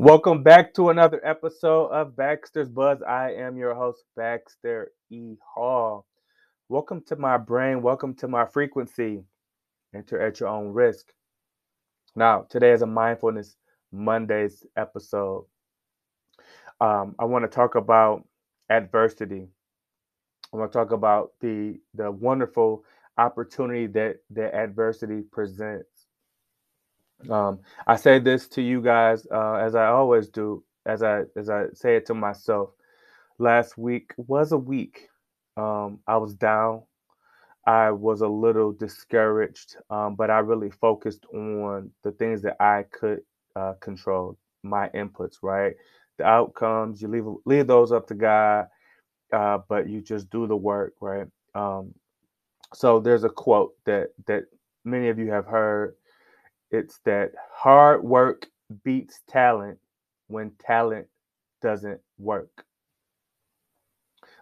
Welcome back to another episode of Baxter's Buzz. I am your host, Baxter E. Hall. Welcome to my brain. Welcome to my frequency. Enter at your own risk. Now, today is a Mindfulness Mondays episode. Um, I want to talk about adversity. I want to talk about the the wonderful opportunity that that adversity presents. Um, I say this to you guys uh, as I always do, as I as I say it to myself. Last week was a week. Um, I was down. I was a little discouraged, um, but I really focused on the things that I could uh, control, my inputs, right? The outcomes, you leave leave those up to God, uh, but you just do the work, right? Um, so there's a quote that that many of you have heard it's that hard work beats talent when talent doesn't work.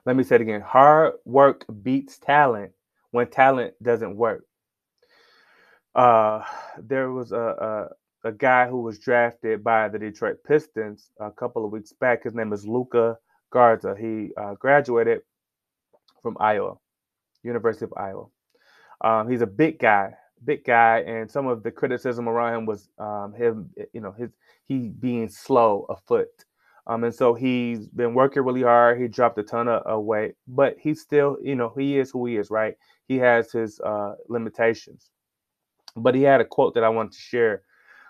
Let me say it again. Hard work beats talent when talent doesn't work. Uh, there was a, a, a guy who was drafted by the Detroit Pistons a couple of weeks back. His name is Luka Garza. He uh, graduated from Iowa, University of Iowa. Um, he's a big guy, big guy, and some of the criticism around him was um, him, eh, you know, his he being slow a foot. Um, and so he's been working really hard. He dropped a ton of, of, weight, but he's still, you know, he is who he is, right? He has his uh, limitations. But he had a quote that I wanted to share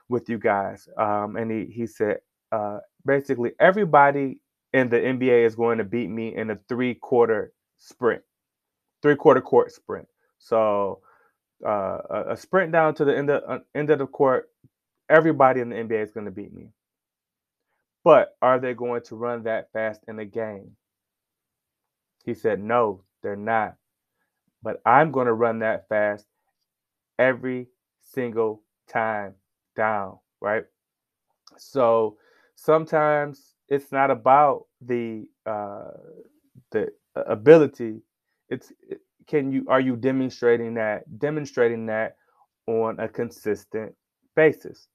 with you guys, um, and he he said, uh, basically, everybody in the NBA is going to beat me in a three quarter sprint, three quarter court sprint. So uh, a, sprint down to the end of uh, end of the court, everybody in the NBA is going to beat me. But are they going to run that fast in a game? He said, No, they're not. But I'm going to run that fast every single time down, right? So sometimes it's not about the uh, the ability. It's can you are you demonstrating that demonstrating that on a consistent basis?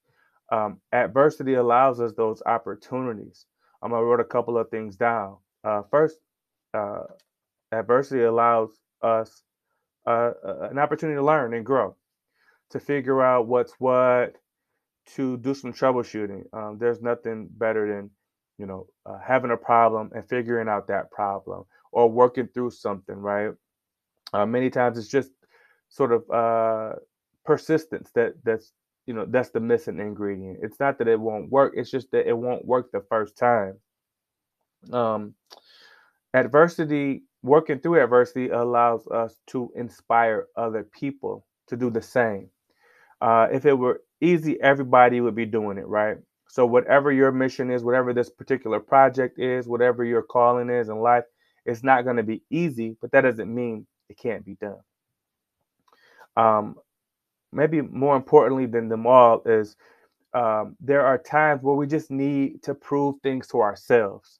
Um, adversity allows us those opportunities. Um, i wrote a couple of things down. Uh, first uh, adversity allows us uh, an opportunity to learn and grow to figure out what's what to do some troubleshooting. Um, there's nothing better than you know uh, having a problem and figuring out that problem or working through something right uh, many times it's just sort of uh, persistence that that's you know that's the missing ingredient. It's not that it won't work; it's just that it won't work the first time. Um, adversity, working through adversity, allows us to inspire other people to do the same. Uh, if it were easy, everybody would be doing it, right? So, whatever your mission is, whatever this particular project is, whatever your calling is in life, it's not going to be easy, but that doesn't mean it can't be done. Um, maybe more importantly than them all is um, there are times where we just need to prove things to ourselves.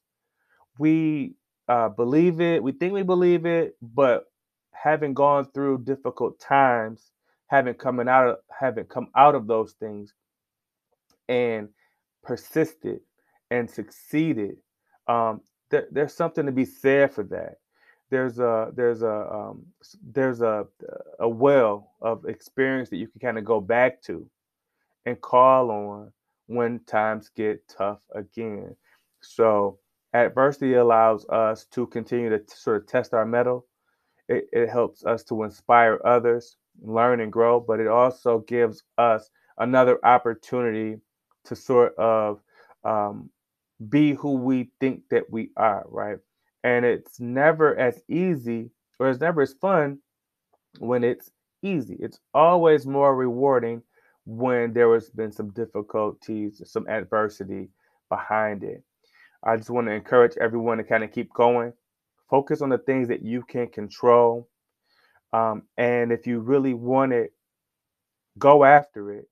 We uh, believe it, we think we believe it, but having gone through difficult times, having coming out of having come out of those things, and persisted and succeeded, um, th- there's something to be said for that there's a there's a um, there's a a well of experience that you can kind of go back to and call on when times get tough again. So adversity allows us to continue to t- sort of test our mettle. It, it helps us to inspire others, learn and grow, but it also gives us another opportunity to sort of um, be who we think that we are, right? And it's never as easy or it's never as fun when it's easy. It's always more rewarding when there has been some difficulties, some adversity behind it. I just want to encourage everyone to kind of keep going. Focus on the things that you can control. Um, and if you really want it, go after it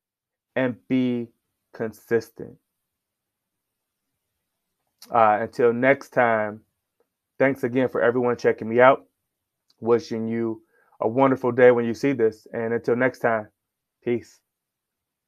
and be consistent. Uh, until next time, Thanks again for everyone checking me out. Wishing you a wonderful day when you see this. And until next time, peace.